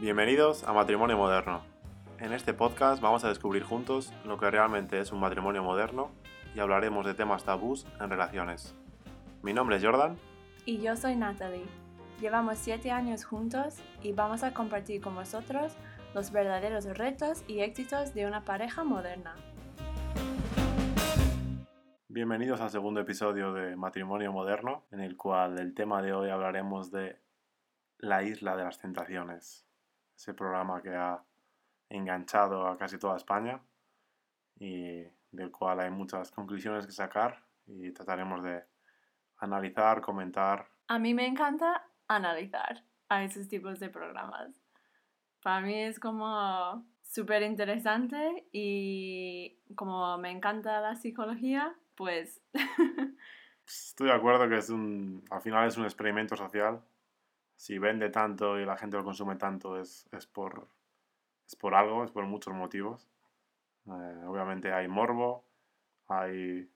Bienvenidos a Matrimonio Moderno. En este podcast vamos a descubrir juntos lo que realmente es un matrimonio moderno y hablaremos de temas tabús en relaciones. Mi nombre es Jordan. Y yo soy Natalie. Llevamos siete años juntos y vamos a compartir con vosotros los verdaderos retos y éxitos de una pareja moderna. Bienvenidos al segundo episodio de Matrimonio Moderno, en el cual el tema de hoy hablaremos de la isla de las tentaciones ese programa que ha enganchado a casi toda España y del cual hay muchas conclusiones que sacar y trataremos de analizar, comentar. A mí me encanta analizar a esos tipos de programas. Para mí es como súper interesante y como me encanta la psicología, pues... Estoy de acuerdo que es un, al final es un experimento social si vende tanto y la gente lo consume tanto es, es, por, es por algo, es por muchos motivos. Eh, obviamente hay morbo, hay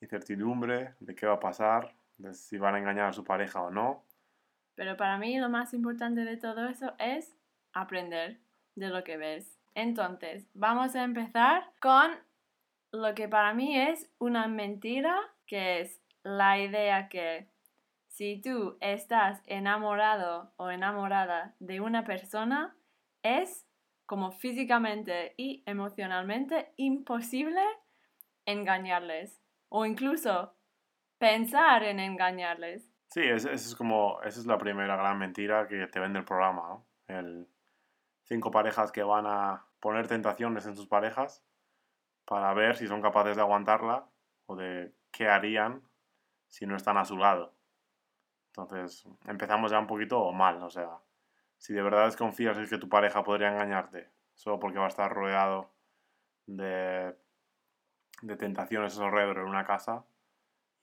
incertidumbre de qué va a pasar, de si van a engañar a su pareja o no. Pero para mí lo más importante de todo eso es aprender de lo que ves. Entonces, vamos a empezar con lo que para mí es una mentira, que es la idea que si tú estás enamorado o enamorada de una persona, es como físicamente y emocionalmente imposible engañarles o incluso pensar en engañarles. Sí, esa es como, esa es la primera gran mentira que te vende el programa. El cinco parejas que van a poner tentaciones en sus parejas para ver si son capaces de aguantarla o de qué harían si no están a su lado. Entonces empezamos ya un poquito mal, o sea, si de verdad desconfías es que tu pareja podría engañarte solo porque va a estar rodeado de, de tentaciones alrededor en una casa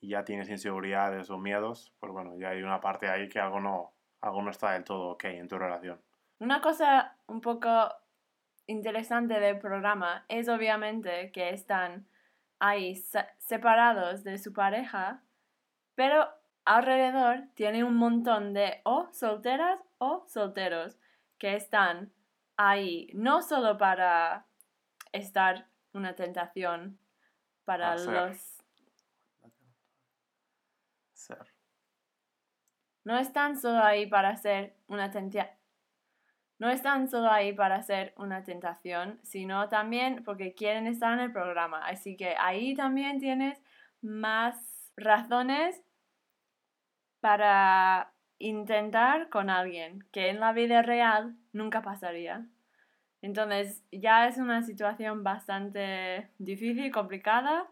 y ya tienes inseguridades o miedos, pues bueno, ya hay una parte ahí que algo no, algo no está del todo ok en tu relación. Una cosa un poco interesante del programa es obviamente que están ahí separados de su pareja, pero alrededor tiene un montón de o solteras o solteros que están ahí no solo para estar una tentación para los no están solo ahí para ser una tentación no están solo ahí para ser una tentación, sino también porque quieren estar en el programa. Así que ahí también tienes más razones para intentar con alguien que en la vida real nunca pasaría. Entonces ya es una situación bastante difícil, y complicada.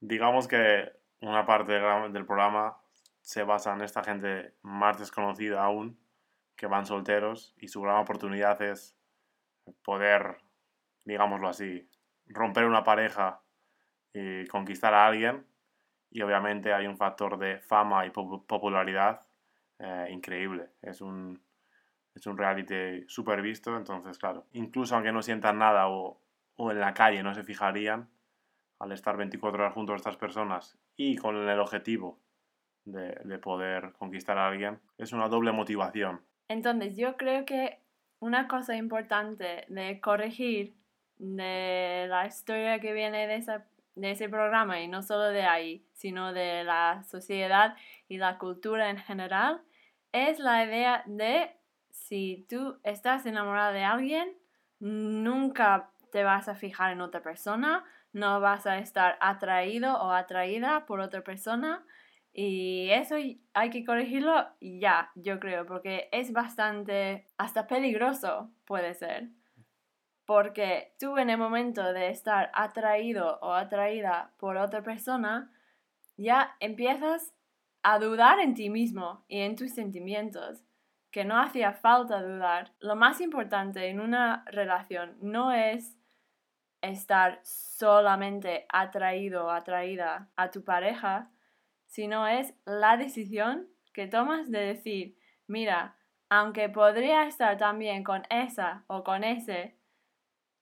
Digamos que una parte del programa se basa en esta gente más desconocida aún, que van solteros y su gran oportunidad es poder, digámoslo así, romper una pareja y conquistar a alguien y obviamente hay un factor de fama y popularidad eh, increíble. Es un, es un reality súper visto, entonces claro, incluso aunque no sientan nada o, o, en la calle no se fijarían, al estar 24 horas juntos a estas personas y con el objetivo de, de poder conquistar a alguien, es una doble motivación. Entonces yo creo que una cosa importante de corregir de la historia que viene de esa de ese programa y no solo de ahí, sino de la sociedad y la cultura en general, es la idea de si tú estás enamorada de alguien, nunca te vas a fijar en otra persona, no vas a estar atraído o atraída por otra persona y eso hay que corregirlo ya, yo creo, porque es bastante hasta peligroso puede ser. Porque tú en el momento de estar atraído o atraída por otra persona, ya empiezas a dudar en ti mismo y en tus sentimientos, que no hacía falta dudar. Lo más importante en una relación no es estar solamente atraído o atraída a tu pareja, sino es la decisión que tomas de decir, mira, aunque podría estar también con esa o con ese,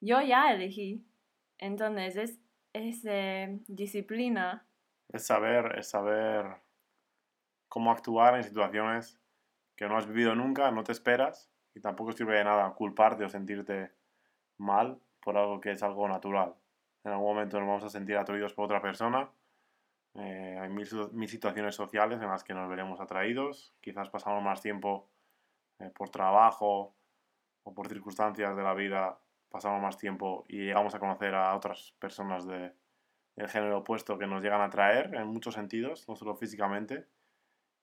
yo ya elegí. Entonces es, eh, disciplina. Es saber, es saber cómo actuar en situaciones que no has vivido nunca, no te esperas Y tampoco sirve de nada culparte o sentirte mal por algo que es algo natural. En algún momento nos vamos a sentir atraídos por otra persona. Eh, hay mil, mil, situaciones sociales en las que nos veremos atraídos. Quizás pasamos más tiempo eh, por trabajo o por circunstancias de la vida, pasamos más tiempo y llegamos a conocer a otras personas de, del género opuesto que nos llegan a atraer en muchos sentidos, no solo físicamente.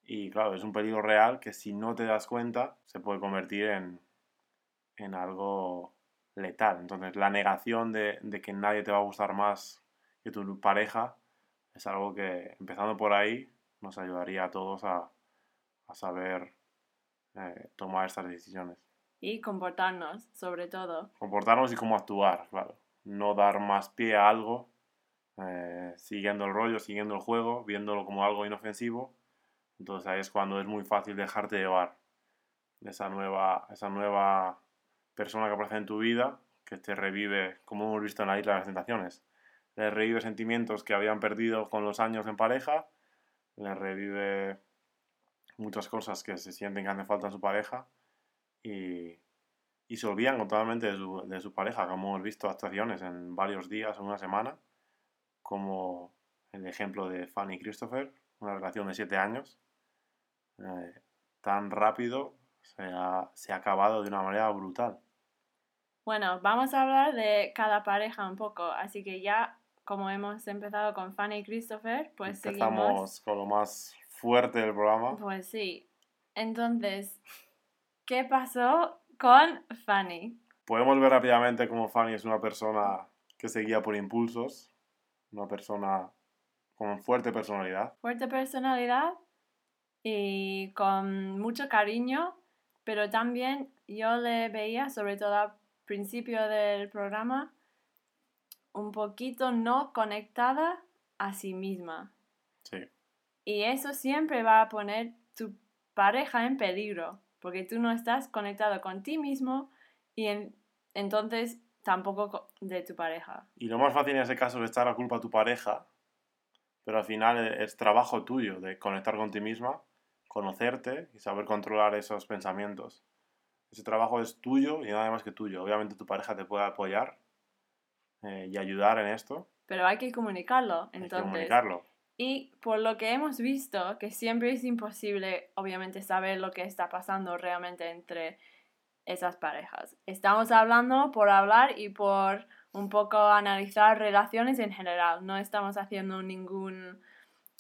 Y claro, es un peligro real que si no te das cuenta se puede convertir en, en algo letal. Entonces la negación de, que nadie te va a gustar más que tu pareja es algo que, empezando por ahí, nos ayudaría a todos a, a saber eh, tomar estas decisiones. Y comportarnos, sobre todo. Comportarnos y cómo actuar, claro. No dar más pie a algo, eh, siguiendo el rollo, siguiendo el juego, viéndolo como algo inofensivo. Entonces ahí es cuando es muy fácil dejarte llevar esa nueva, esa nueva persona que aparece en tu vida, que te revive, como hemos visto en la isla de las tentaciones, le revive sentimientos que habían perdido con los años en pareja, le revive muchas cosas que se sienten que hacen falta en su pareja y, y se olvidan totalmente de su, de su, pareja, como hemos visto actuaciones en varios días o una semana, como el ejemplo de Fanny y Christopher, una relación de siete años, eh, tan rápido se ha, se ha acabado de una manera brutal. Bueno, vamos a hablar de cada pareja un poco, así que ya como hemos empezado con Fanny y Christopher, pues Empezamos seguimos. con lo más fuerte del programa. Pues sí. Entonces, ¿qué pasó con Fanny? Podemos ver rápidamente cómo Fanny es una persona que se guía por impulsos, una persona con fuerte personalidad. Fuerte personalidad y con mucho cariño, pero también yo le veía, sobre todo al principio del programa, un poquito no conectada a sí misma. Sí. Y eso siempre va a poner tu pareja en peligro, porque tú no estás conectado con ti mismo y en, entonces tampoco de tu pareja. Y lo más fácil en ese caso es echar la culpa a tu pareja, pero al final es trabajo tuyo de conectar con ti misma, conocerte y saber controlar esos pensamientos. Ese trabajo es tuyo y nada más que tuyo. Obviamente tu pareja te puede apoyar eh, y ayudar en esto. Pero hay que comunicarlo, entonces. Hay que comunicarlo. Y por lo que hemos visto, que siempre es imposible, obviamente, saber lo que está pasando realmente entre esas parejas. Estamos hablando por hablar y por un poco analizar relaciones en general. No estamos haciendo ningún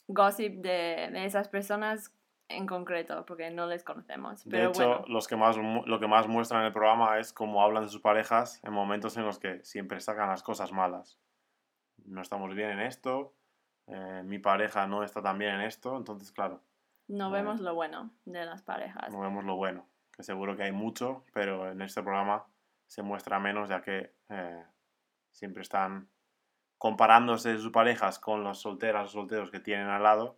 gossip de, de esas personas en concreto, porque no les conocemos. Pero de hecho, bueno. los que más, lo que más muestran en el programa es cómo hablan de sus parejas en momentos en los que siempre sacan las cosas malas. No estamos bien en esto, eh, mi pareja no está tan bien en esto, entonces claro. No eh, vemos lo bueno de las parejas. No vemos lo bueno, que seguro que hay mucho, pero en este programa se muestra menos ya que eh, siempre están comparándose sus parejas con las solteras o solteros que tienen al lado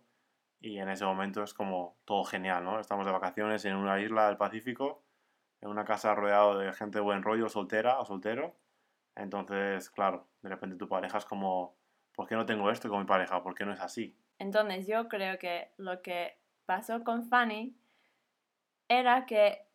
y en ese momento es como todo genial, ¿no? Estamos de vacaciones en una isla del Pacífico, en una casa rodeado de gente de buen rollo, soltera o soltero. Entonces, claro, de repente tu pareja es como, ¿por qué no tengo esto con mi pareja? ¿Por qué no es así? Entonces yo creo que lo que pasó con Fanny era que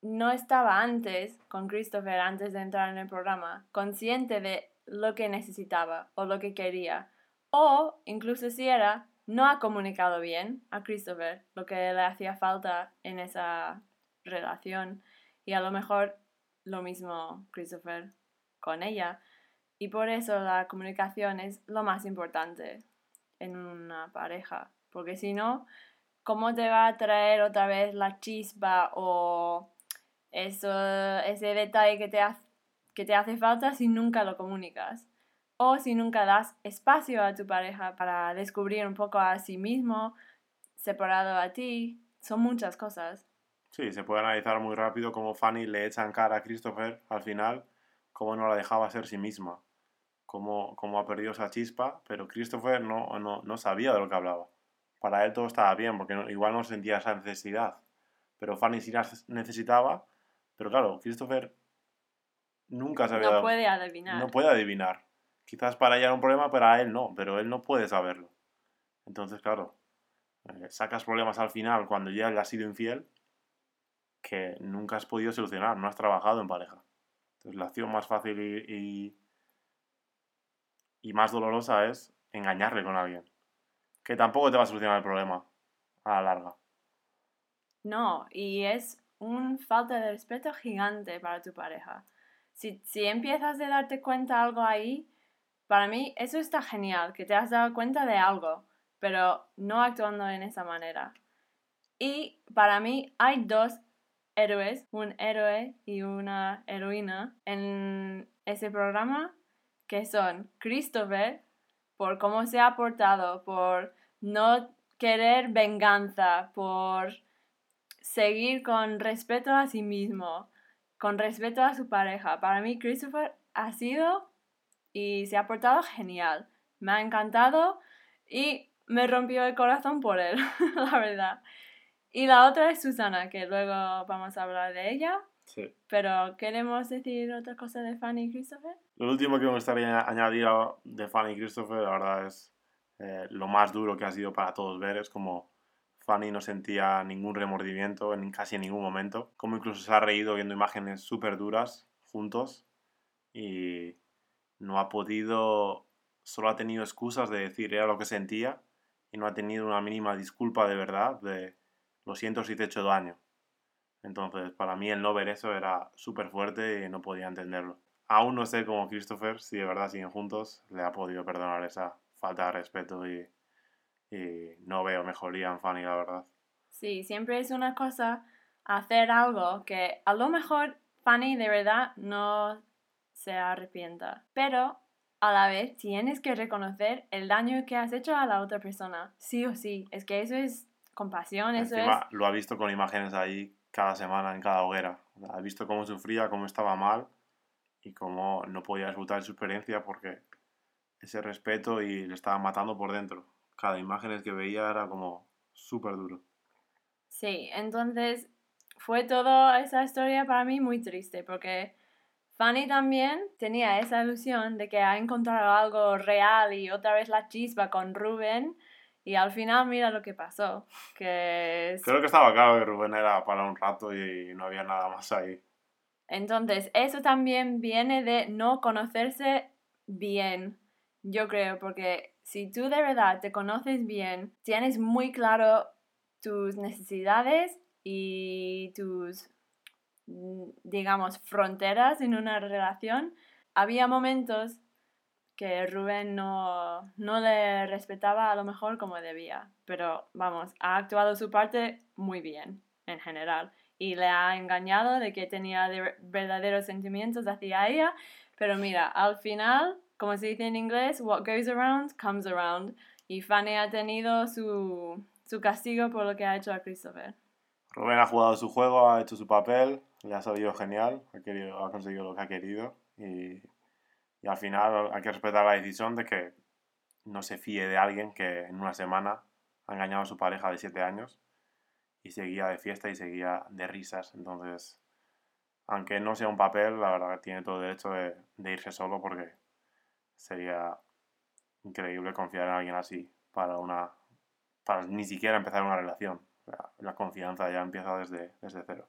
no estaba antes con Christopher, antes de entrar en el programa, consciente de lo que necesitaba o lo que quería. O incluso si era, no ha comunicado bien a Christopher lo que le hacía falta en esa relación y a lo mejor lo mismo Christopher con ella y por eso la comunicación es lo más importante en una pareja porque si no cómo te va a traer otra vez la chispa o eso ese detalle que te, que te hace falta si nunca lo comunicas o si nunca das espacio a tu pareja para descubrir un poco a sí mismo, separado a ti, son muchas cosas. Sí, se puede analizar muy rápido cómo Fanny le echa en cara a Christopher al final, cómo no la dejaba ser sí misma, cómo, cómo ha perdido esa chispa, pero Christopher no, no, no, sabía de lo que hablaba. Para él todo estaba bien, porque no, igual no sentía esa necesidad, pero Fanny sí la necesitaba, pero claro, Christopher nunca sabía... No puede adivinar. No puede adivinar Quizás para ella era un problema, para él no, pero él no puede saberlo. Entonces, claro, eh, sacas problemas al final cuando ya le has sido infiel, que nunca has podido solucionar, no has trabajado en pareja. Entonces la acción más fácil y, y, más dolorosa es engañarle con alguien. Que tampoco te va a solucionar el problema a la larga. No, y es un falta de respeto gigante para tu pareja. Si, si empiezas a darte cuenta algo ahí, para mí eso está genial, que te has dado cuenta de algo, pero no actuando en esa manera. Y para mí hay dos héroes, un héroe y una heroína en ese programa, que son Christopher, por cómo se ha portado, por no querer venganza, por seguir con respeto a sí mismo, con respeto a su pareja. Para mí Christopher ha sido y se ha portado genial. Me ha encantado y me rompió el corazón por él, la verdad. Y la otra es Susana, que luego vamos a hablar de ella. Sí. Pero ¿queremos decir otra cosa de Fanny y Christopher? Lo último que me gustaría añadir de Fanny y Christopher, la verdad es eh, lo más duro que ha sido para todos ver, es como Fanny no sentía ningún remordimiento en casi ningún momento, como incluso se ha reído viendo imágenes súper duras juntos y no ha podido, solo ha tenido excusas de decir era lo que sentía y no ha tenido una mínima disculpa de verdad de lo siento si te he hecho daño. Entonces, para mí el no ver eso era súper fuerte y no podía entenderlo. Aún no sé cómo Christopher, si de verdad siguen juntos, le ha podido perdonar esa falta de respeto y, y no veo mejoría en Fanny, la verdad. Sí, siempre es una cosa hacer algo que a lo mejor Fanny de verdad no se arrepienta, pero a la vez tienes que reconocer el daño que has hecho a la otra persona, sí o sí. Es que eso es compasión, eso es... Lo ha visto con imágenes ahí cada semana en cada hoguera. Ha visto cómo sufría, cómo estaba mal y cómo no podía disfrutar de su experiencia porque ese respeto y le estaba matando por dentro. Cada imagen que veía era como súper duro. Sí, entonces fue toda esa historia para mí muy triste porque Fanny también tenía esa ilusión de que ha encontrado algo real y otra vez la chispa con Rubén y al final mira lo que pasó. Que Creo que estaba claro que Rubén era para un rato y no había nada más ahí. Entonces, eso también viene de no conocerse bien, yo creo, porque si tú de verdad te conoces bien, tienes muy claro tus necesidades y tus, mm, digamos, fronteras en una relación, había momentos que Rubén no, no le respetaba a lo mejor como debía, pero vamos, ha actuado su parte muy bien en general y le ha engañado de que tenía verdaderos sentimientos hacia ella, pero mira, al final, como se dice en inglés, what goes around comes around. Y Fanny ha tenido su, su castigo por lo que ha hecho a Christopher. Rubén ha jugado su juego, ha hecho su papel, le ha salido genial, ha, querido, ha conseguido lo que ha querido. Y y al final hay que respetar la decisión de que no se fíe de alguien que en una semana ha engañado a su pareja de 7 años y seguía de fiesta y seguía de risas. Entonces, aunque no sea un papel, la verdad tiene todo derecho de, irse solo porque sería increíble confiar en alguien así para una para ni siquiera empezar una relación. La, confianza ya empieza desde, desde cero.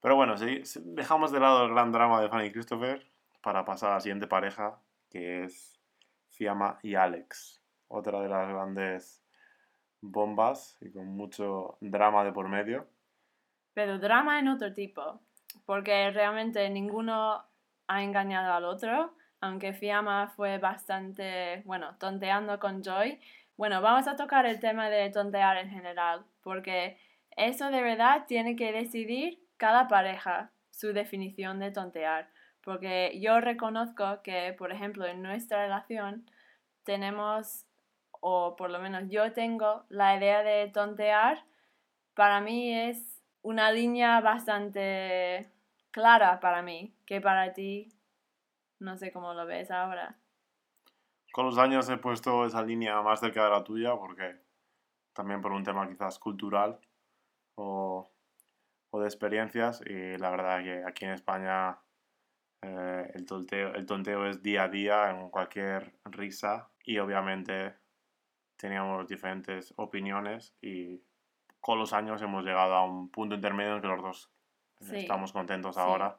Pero bueno, si dejamos de lado el gran drama de Fanny Christopher para pasar a la siguiente pareja, que es Fiamma y Alex. Otra de las grandes bombas y con mucho drama de por medio. Pero drama en otro tipo, porque realmente ninguno ha engañado al otro, aunque Fiamma fue bastante, bueno, tonteando con Joy. Bueno, vamos a tocar el tema de tontear en general, porque eso de verdad tiene que decidir cada pareja su definición de tontear. Porque yo reconozco que, por ejemplo, en nuestra relación tenemos, o por lo menos yo tengo, la idea de tontear. Para mí es una línea bastante clara para mí, que para ti no sé cómo lo ves ahora. Con los años he puesto esa línea más cerca de la tuya porque también por un tema quizás cultural o, o de experiencias y la verdad que aquí en España eh, el, tonteo, el tonteo es día a día en cualquier risa y obviamente teníamos diferentes opiniones y con los años hemos llegado a un punto intermedio en que los dos Sí. estamos contentos Sí. ahora.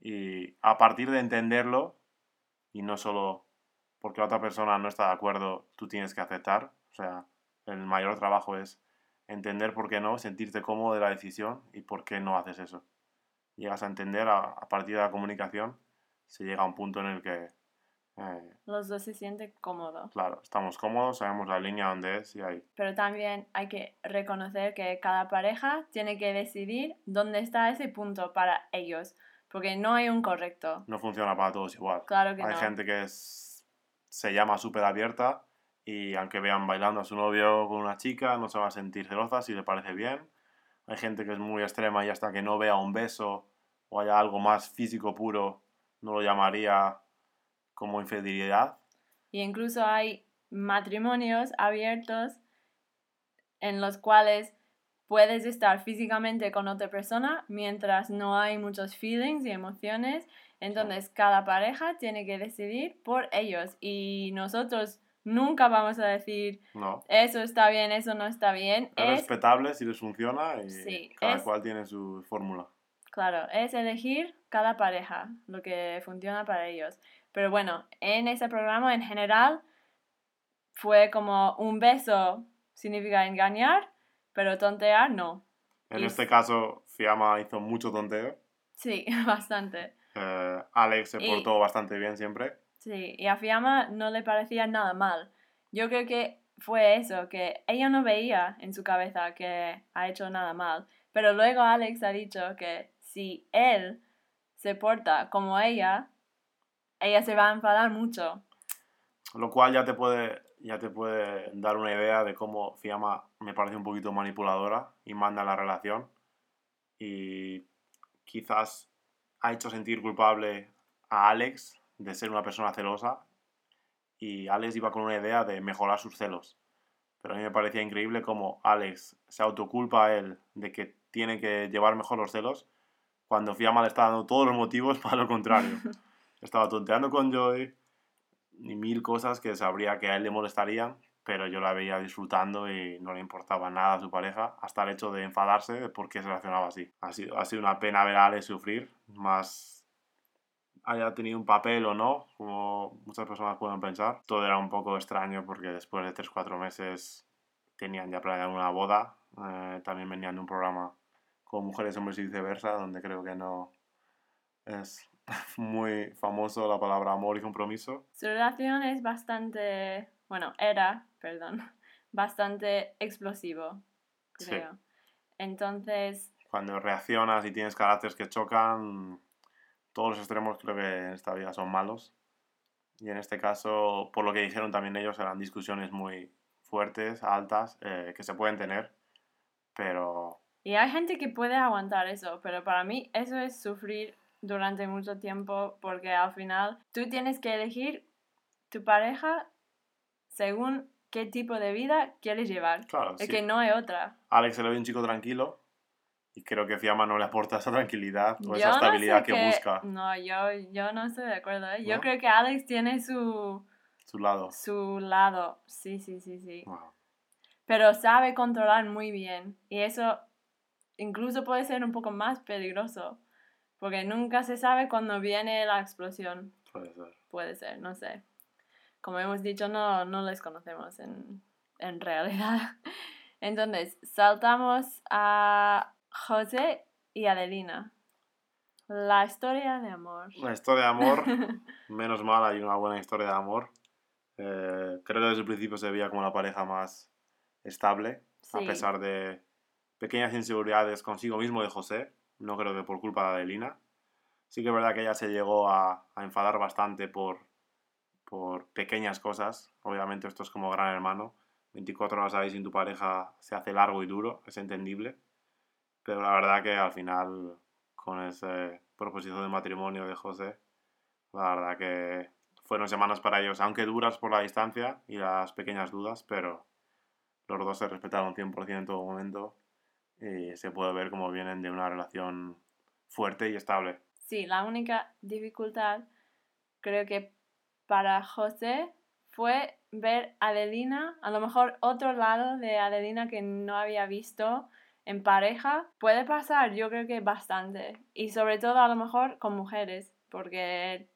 Y a partir de entenderlo, y no solo porque la otra persona no está de acuerdo, tú tienes que aceptar. O sea, el mayor trabajo es entender por qué no, sentirte cómodo de la decisión y por qué no haces eso. Llegas a entender a, a partir de la comunicación, se llega a un punto en el que, eh, Los dos se sienten cómodos. claro, estamos cómodos, sabemos la línea donde es y ahí. Pero también hay que reconocer que cada pareja tiene que decidir dónde está ese punto para ellos. Porque no hay un correcto. No funciona para todos igual. Claro que Hay no. gente que es, se llama súper abierta y aunque vean bailando a su novio con una chica, no se va a sentir celosa si le parece bien. Hay gente que es muy extrema y hasta que no vea un beso o haya algo más físico puro, no lo llamaría como infidelidad. Y incluso hay matrimonios abiertos en los cuales puedes estar físicamente con otra persona mientras no hay muchos feelings y emociones. Entonces cada pareja tiene que decidir por ellos y nosotros nunca vamos a decir No. eso está bien, eso no está bien. Es Es, respetable si les funciona y Sí, cada es- cual tiene su fórmula. claro, es elegir cada pareja, lo que funciona para ellos. Pero bueno, en ese programa en general fue como un beso significa engañar, pero tontear no. En Y este caso, Fiamma hizo mucho tonteo. Sí, bastante. Eh, Alex se Y- portó bastante bien siempre. Sí, y a Fiamma no le parecía nada mal. Yo creo que fue eso, que ella no veía en su cabeza que ha hecho nada mal. Pero luego Alex ha dicho que si él se porta como ella, ella se va a enfadar mucho. Lo cual ya te puede, ya te puede dar una idea de cómo Fiamma me parece un poquito manipuladora y manda en la relación. Y quizás ha hecho sentir culpable a Alex de ser una persona celosa. Y Alex iba con una idea de mejorar sus celos. Pero a mí me parecía increíble cómo Alex se autoculpa a él de que tiene que llevar mejor los celos cuando Fiamma le está dando todos los motivos para lo contrario. Estaba tonteando con Joy, y mil cosas que sabría que a él le molestarían, pero yo la veía disfrutando y no le importaba nada a su pareja, hasta el hecho de enfadarse de por qué se relacionaba así. Ha sido, ha sido una pena ver a Alex sufrir, más haya tenido un papel o no, como muchas personas pueden pensar. Todo era un poco extraño porque después de 3-4 meses tenían ya planeado una boda, eh, también venían de un programa con mujeres, hombres y viceversa, donde creo que no es muy famoso la palabra amor y compromiso. Su relación es bastante, bueno, era, perdón, bastante explosivo, Sí. creo. Entonces, Cuando reaccionas y tienes caracteres que chocan, todos los extremos creo que en esta vida son malos. Y en este caso, por lo que dijeron también ellos, eran discusiones muy fuertes, altas, eh, que se pueden tener, pero y hay gente que puede aguantar eso, pero para mí eso es sufrir durante mucho tiempo porque al final tú tienes que elegir tu pareja según qué tipo de vida quieres llevar. claro, Es sí. que no hay otra. Alex se le ve un chico tranquilo y creo que Fiamma no le aporta esa tranquilidad o Yo esa no estabilidad sé que, que- busca No, yo, yo no estoy de acuerdo. ¿eh? Yo ¿No? creo que Alex tiene su, su lado. su lado. Sí, sí, sí, sí. Wow. Pero sabe controlar muy bien. Y eso incluso puede ser un poco más peligroso. Porque nunca se sabe cuándo viene la explosión. Puede ser. Puede ser, no sé. Como hemos dicho, no, no les conocemos en, en realidad. Entonces, saltamos a José y Adelina. La historia de amor. Una historia de amor, menos mal hay una buena historia de amor. Eh, creo que desde el principio se veía como la pareja más estable, a Sí. pesar de pequeñas inseguridades consigo mismo de José, no creo que por culpa de Adelina. Sí que es verdad que ella se llegó a, enfadar bastante por, por pequeñas cosas. Obviamente esto es como gran hermano. 24 horas ahí sin tu pareja se hace largo y duro, es entendible. Pero la verdad que al final, con esa proposición de matrimonio de José, la verdad que fueron semanas para ellos, aunque duras por la distancia y las pequeñas dudas, pero los dos se respetaron 100% en todo momento y se puede ver como vienen de una relación fuerte y estable. Sí, la única dificultad creo que para José fue ver a Adelina, a lo mejor otro lado de Adelina que no había visto en pareja. Puede pasar, yo creo que bastante. Y sobre todo a lo mejor con mujeres, porque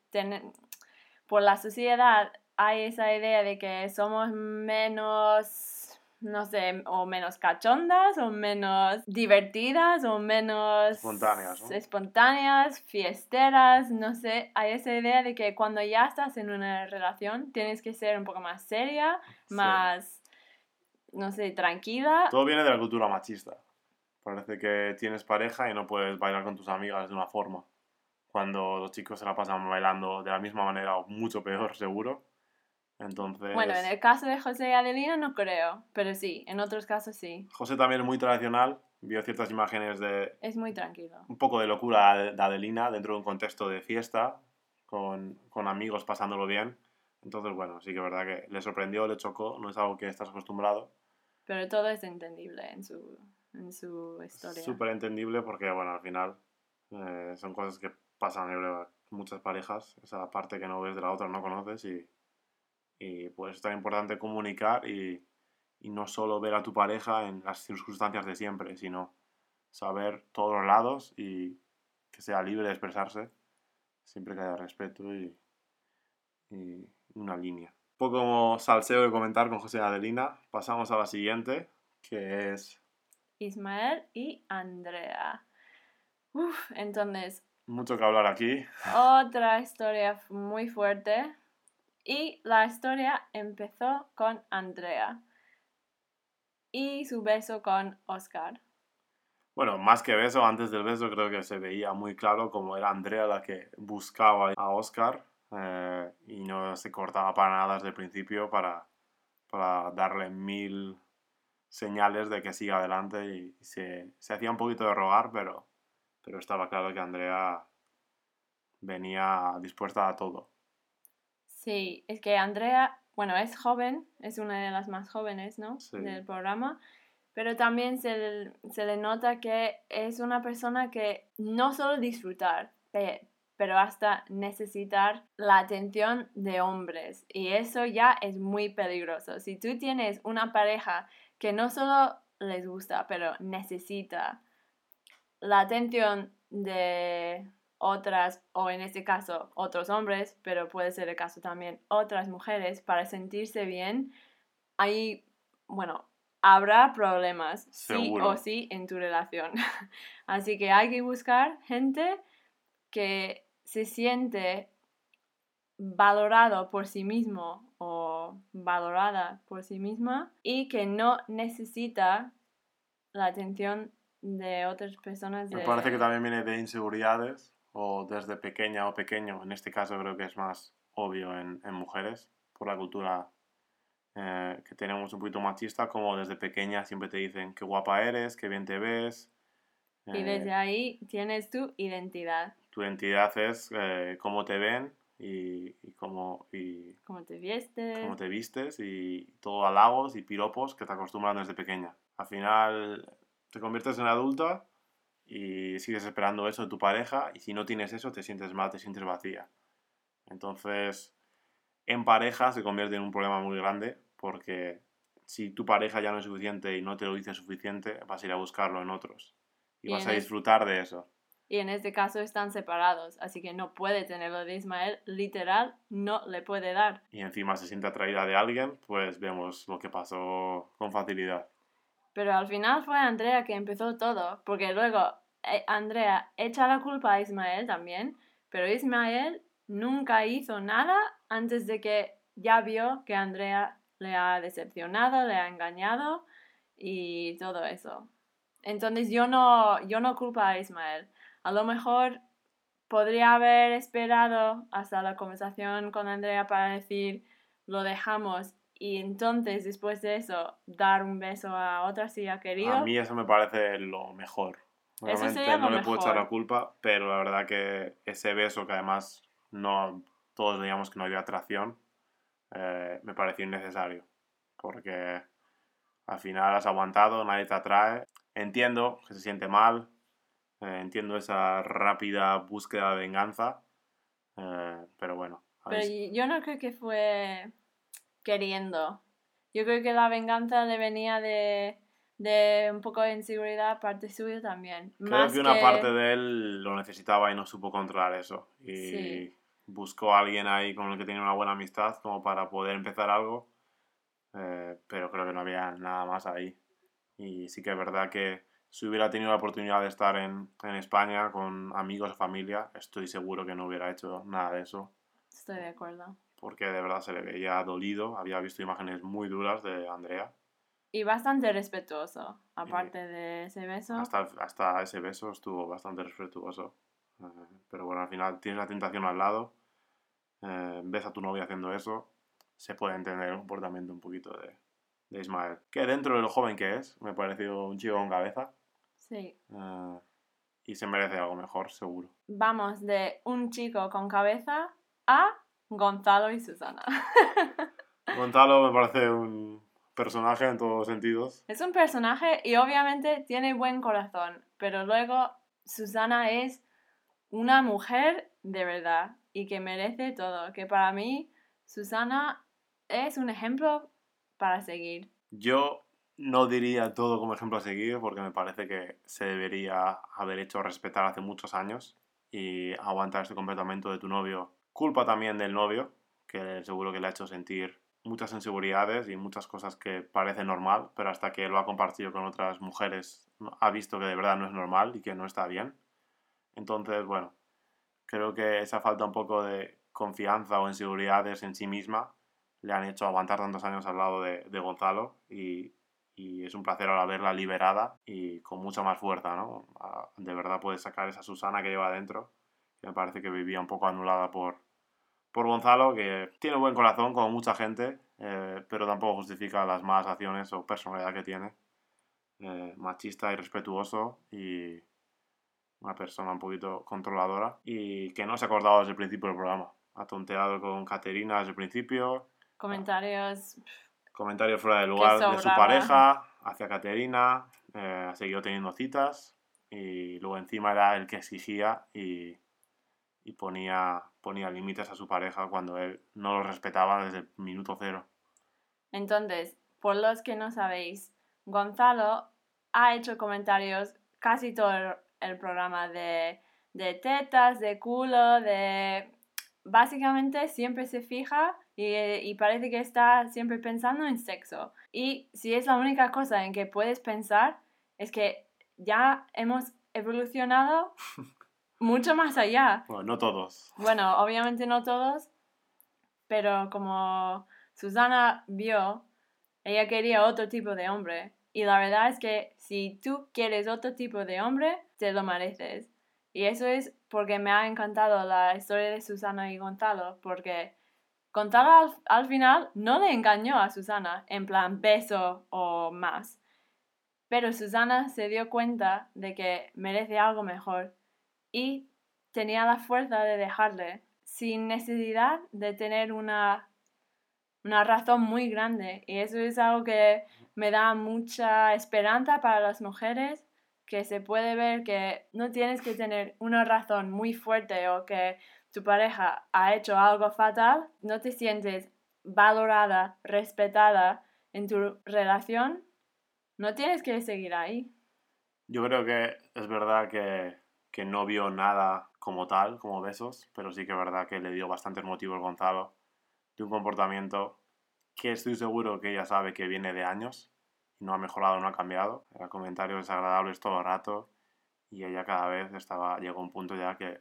por la sociedad hay esa idea de que somos menos no sé, o menos cachondas, o menos divertidas, o menos espontáneas, espontáneas, fiesteras, no sé. Hay esa idea de que cuando ya estás en una relación tienes que ser un poco más seria, más, no sé, tranquila. Todo viene de la cultura machista. Parece que tienes pareja y no puedes bailar con tus amigas de una forma. Cuando los chicos se la pasan bailando de la misma manera o mucho peor, seguro entonces... Bueno, en el caso de José y Adelina no creo, pero sí, en otros casos sí. José también es muy tradicional, vio ciertas imágenes de... Es muy tranquilo. Un poco de locura de Adelina dentro de un contexto de fiesta, con, con amigos pasándolo bien. Entonces, bueno, sí que es verdad que le sorprendió, le chocó, no es algo que estás acostumbrado. Pero todo es entendible en su, en su historia. Súper entendible porque, bueno, al final eh, son cosas que pasan en muchas parejas, esa parte que no ves de la otra no conoces y y pues es tan importante comunicar y, y, no solo ver a tu pareja en las circunstancias de siempre, sino saber todos los lados y que sea libre de expresarse, siempre que haya respeto y, y una línea. Un poco como salseo de comentar con José Adelina, pasamos a la siguiente, que es... Ismael y Andrea. Uf, entonces... Mucho que hablar aquí. Otra historia muy fuerte y la historia empezó con Andrea y su beso con Oscar. Bueno, más que beso, antes del beso creo que se veía muy claro como era Andrea la que buscaba a Oscar eh, y no se cortaba para nada desde el principio para, para darle mil señales de que siga adelante y, se, se, hacía un poquito de rogar, pero, pero estaba claro que Andrea venía dispuesta a todo. Sí, es que Andrea, bueno, es joven, es una de las más jóvenes, ¿no? Del programa, pero también se, se, le nota que es una persona que no solo disfrutar, pero hasta necesitar la atención de hombres. Y eso ya es muy peligroso. Si tú tienes una pareja que no solo les gusta, pero necesita la atención de otras, o en este caso, otros hombres, pero puede ser el caso también otras mujeres, para sentirse bien, ahí, bueno, habrá problemas, sí o sí, en tu relación. Así que hay que buscar gente que se siente valorado por sí mismo o valorada por sí misma y que no necesita la atención de otras personas. Me parece que también viene de inseguridades o desde pequeña o pequeño, en este caso creo que es más obvio en, en mujeres, por la cultura eh, que tenemos un poquito machista, como desde pequeña siempre te dicen qué guapa eres, qué bien te ves. y desde eh, ahí tienes tu identidad. Tu identidad es eh, cómo te ven y, y, cómo, y cómo te vistes. Cómo te vistes y todo halagos y piropos que te acostumbran desde pequeña. Al final te conviertes en adulta y sigues esperando eso de tu pareja y si no tienes eso te sientes mal, te sientes vacía. Entonces, en pareja se convierte en un problema muy grande porque si tu pareja ya no es suficiente y no te lo dice suficiente, vas a ir a buscarlo en otros y, vas a disfrutar de eso. Y en este caso están separados, así que no puede tenerlo de Ismael, literal, no le puede dar. Y encima se siente atraída de alguien, pues vemos lo que pasó con facilidad. Pero al final fue Andrea que empezó todo, porque luego eh, Andrea echa la culpa a Ismael también, pero Ismael nunca hizo nada antes de que ya vio que Andrea le ha decepcionado, le ha engañado y todo eso. Entonces yo no, yo no culpo a Ismael. A lo mejor podría haber esperado hasta la conversación con Andrea para decir lo dejamos y entonces después de eso dar un beso a otra si ha querido. A mí eso me parece lo mejor. Realmente no le puedo echar la culpa, pero la verdad que ese beso que además no todos veíamos que no había atracción, eh, me pareció innecesario. Porque al final has aguantado, nadie te atrae. Entiendo que se siente mal, eh, entiendo esa rápida búsqueda de venganza, eh, pero bueno. Pero yo no creo que fue queriendo. Yo creo que la venganza le venía de, de un poco de inseguridad parte suya también. Creo Más que una parte de él lo necesitaba y no supo controlar eso. Y Sí. buscó a alguien ahí con el que tenía una buena amistad como para poder empezar algo. eh, pero creo que no había nada más ahí. Y sí que es verdad que si hubiera tenido la oportunidad de estar en, en España con amigos o familia, estoy seguro que no hubiera hecho nada de eso. Estoy de acuerdo. Porque de verdad se le veía dolido. Había visto imágenes muy duras de Andrea. Y bastante respetuoso, aparte de ese beso. Hasta, hasta ese beso estuvo bastante respetuoso. Eh, pero bueno, al final tienes la tentación al lado, eh, ves a tu novia haciendo eso, se puede entender el comportamiento un poquito de, de Ismael. Que dentro de lo joven que es, me pareció un chico con cabeza Sí. eh, y se merece algo mejor, seguro. Vamos de un chico con cabeza a Gonzalo y Susana. Gonzalo me parece un personaje en todos los sentidos. Es un personaje y obviamente tiene buen corazón, pero luego Susana es una mujer de verdad y que merece todo. Que para mí Susana es un ejemplo para seguir. Yo no diría todo como ejemplo a seguir porque me parece que se debería haber hecho respetar hace muchos años y aguantar este comportamiento de tu novio. Culpa también del novio, que seguro que le ha hecho sentir muchas inseguridades y muchas cosas que parece normal, pero hasta que lo ha compartido con otras mujeres ha visto que de verdad no es normal y que no está bien. Entonces, bueno, creo que esa falta un poco de confianza o inseguridades en sí misma le han hecho aguantar tantos años al lado de, de Gonzalo y, y es un placer ahora verla liberada y con mucha más fuerza, ¿no? De verdad puede sacar esa Susana que lleva adentro, que me parece que vivía un poco anulada por, por Gonzalo, que tiene buen corazón como mucha gente, eh, pero tampoco justifica las malas acciones o personalidad que tiene. Eh, machista y respetuoso y una persona un poquito controladora y que no se ha acordado desde el principio del programa. Ha tonteado con Caterina desde el principio, Comentarios. comentarios fuera de lugar de su pareja hacia Caterina, eh, ha seguido teniendo citas y luego encima era el que exigía y, y ponía, ponía límites a su pareja cuando él no lo respetaba desde el minuto cero. Entonces, por los que no sabéis, Gonzalo ha hecho comentarios casi todo el, el programa de, de tetas, de culo, de... Básicamente siempre se fija y, y parece que está siempre pensando en sexo. Y si es la única cosa en que puedes pensar, es que ya hemos evolucionado mucho más allá. Bueno, no todos. Bueno, obviamente no todos, pero como Susana vio, ella quería otro tipo de hombre. Y la verdad es que si tú quieres otro tipo de hombre, te lo mereces. Y eso es porque me ha encantado la historia de Susana y Gonzalo, porque Gonzalo al, al final no le engañó a Susana, en plan beso o más. Pero Susana se dio cuenta de que merece algo mejor y tenía la fuerza de dejarle sin necesidad de tener una, una razón muy grande. Y eso es algo que me da mucha esperanza para las mujeres, que se puede ver que no tienes que tener una razón muy fuerte o que tu pareja ha hecho algo fatal, no te sientes valorada, respetada en tu relación, no tienes que seguir ahí. Yo creo que es verdad que, que no vio nada como tal, como besos, pero sí que es verdad que le dio bastantes motivos Gonzalo de un comportamiento que estoy seguro que ella sabe que viene de años y no ha mejorado, no ha cambiado. Era comentarios desagradables todo el rato y ella cada vez estaba, llegó a un punto ya que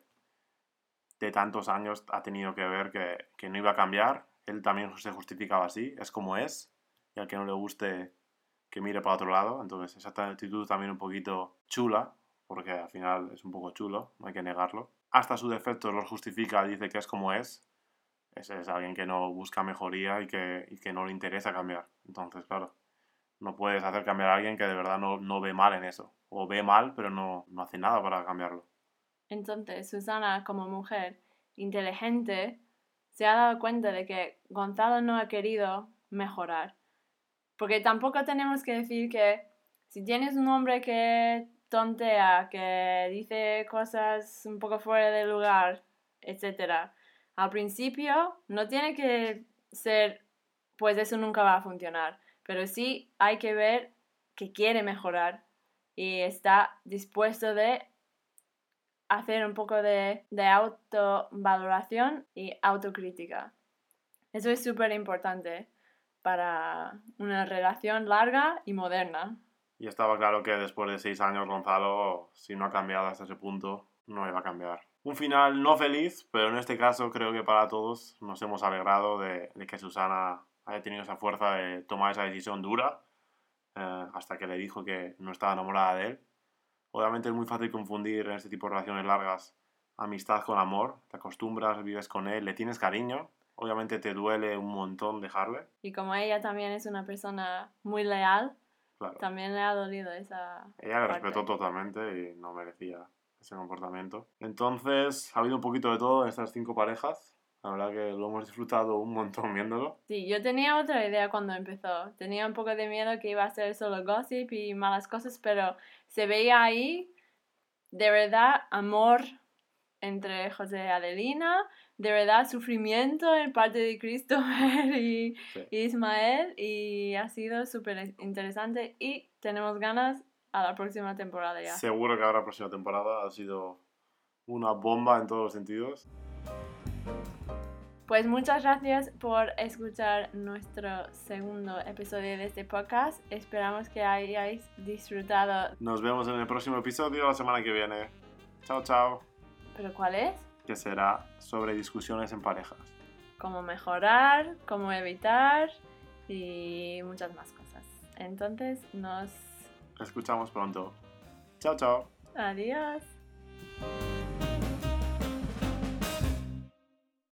de tantos años ha tenido que ver que, que no iba a cambiar. Él también se justificaba así, es como es, y al que no le guste que mire para otro lado. Entonces, esa actitud también un poquito chula, porque al final es un poco chulo, no hay que negarlo. Hasta su defecto los justifica, dice que es como es. Es alguien que no busca mejoría y que, y que no le interesa cambiar. Entonces, claro, no puedes hacer cambiar a alguien que de verdad no, no ve mal en eso. O ve mal, pero no, no hace nada para cambiarlo. Entonces, Susana, como mujer inteligente, se ha dado cuenta de que Gonzalo no ha querido mejorar. Porque tampoco tenemos que decir que si tienes un hombre que tontea, que dice cosas un poco fuera de lugar, etc., al principio no tiene que ser pues eso nunca va a funcionar. Pero sí hay que ver que quiere mejorar y está dispuesto de hacer un poco de, de autovaloración y autocrítica. Eso es súper importante para una relación larga y moderna. Y estaba claro que después de seis años Gonzalo, si no ha cambiado hasta ese punto, no iba a cambiar. Un final no feliz, pero en este caso creo que para todos nos hemos alegrado de, que Susana haya tenido esa fuerza de tomar esa decisión dura, eh, hasta que le dijo que no estaba enamorada de él. Obviamente es muy fácil confundir en este tipo de relaciones largas amistad con amor, te acostumbras, vives con él, le tienes cariño, obviamente te duele un montón dejarle. Y como ella también es una persona muy leal, también le ha dolido esa... Ella le respetó totalmente y no merecía ese comportamiento. Entonces, ha habido un poquito de todo en estas cinco parejas. La verdad que lo hemos disfrutado un montón viéndolo. Sí, yo tenía otra idea cuando empezó. Tenía un poco de miedo que iba a ser solo gossip y malas cosas, pero se veía ahí de verdad amor entre José y Adelina, de verdad sufrimiento en parte de Christopher y, Ismael y ha sido súper interesante y tenemos ganas a la próxima temporada ya. Seguro que habrá próxima temporada, ha sido una bomba en todos los sentidos. Pues muchas gracias por escuchar nuestro segundo episodio de este podcast. Esperamos que hayáis disfrutado. Nos vemos en el próximo episodio la semana que viene. Chao, chao. ¿Pero cuál es? Que será sobre discusiones en parejas. Cómo mejorar, cómo evitar y muchas más cosas. Entonces nos escuchamos pronto. Chao, chao. Adiós.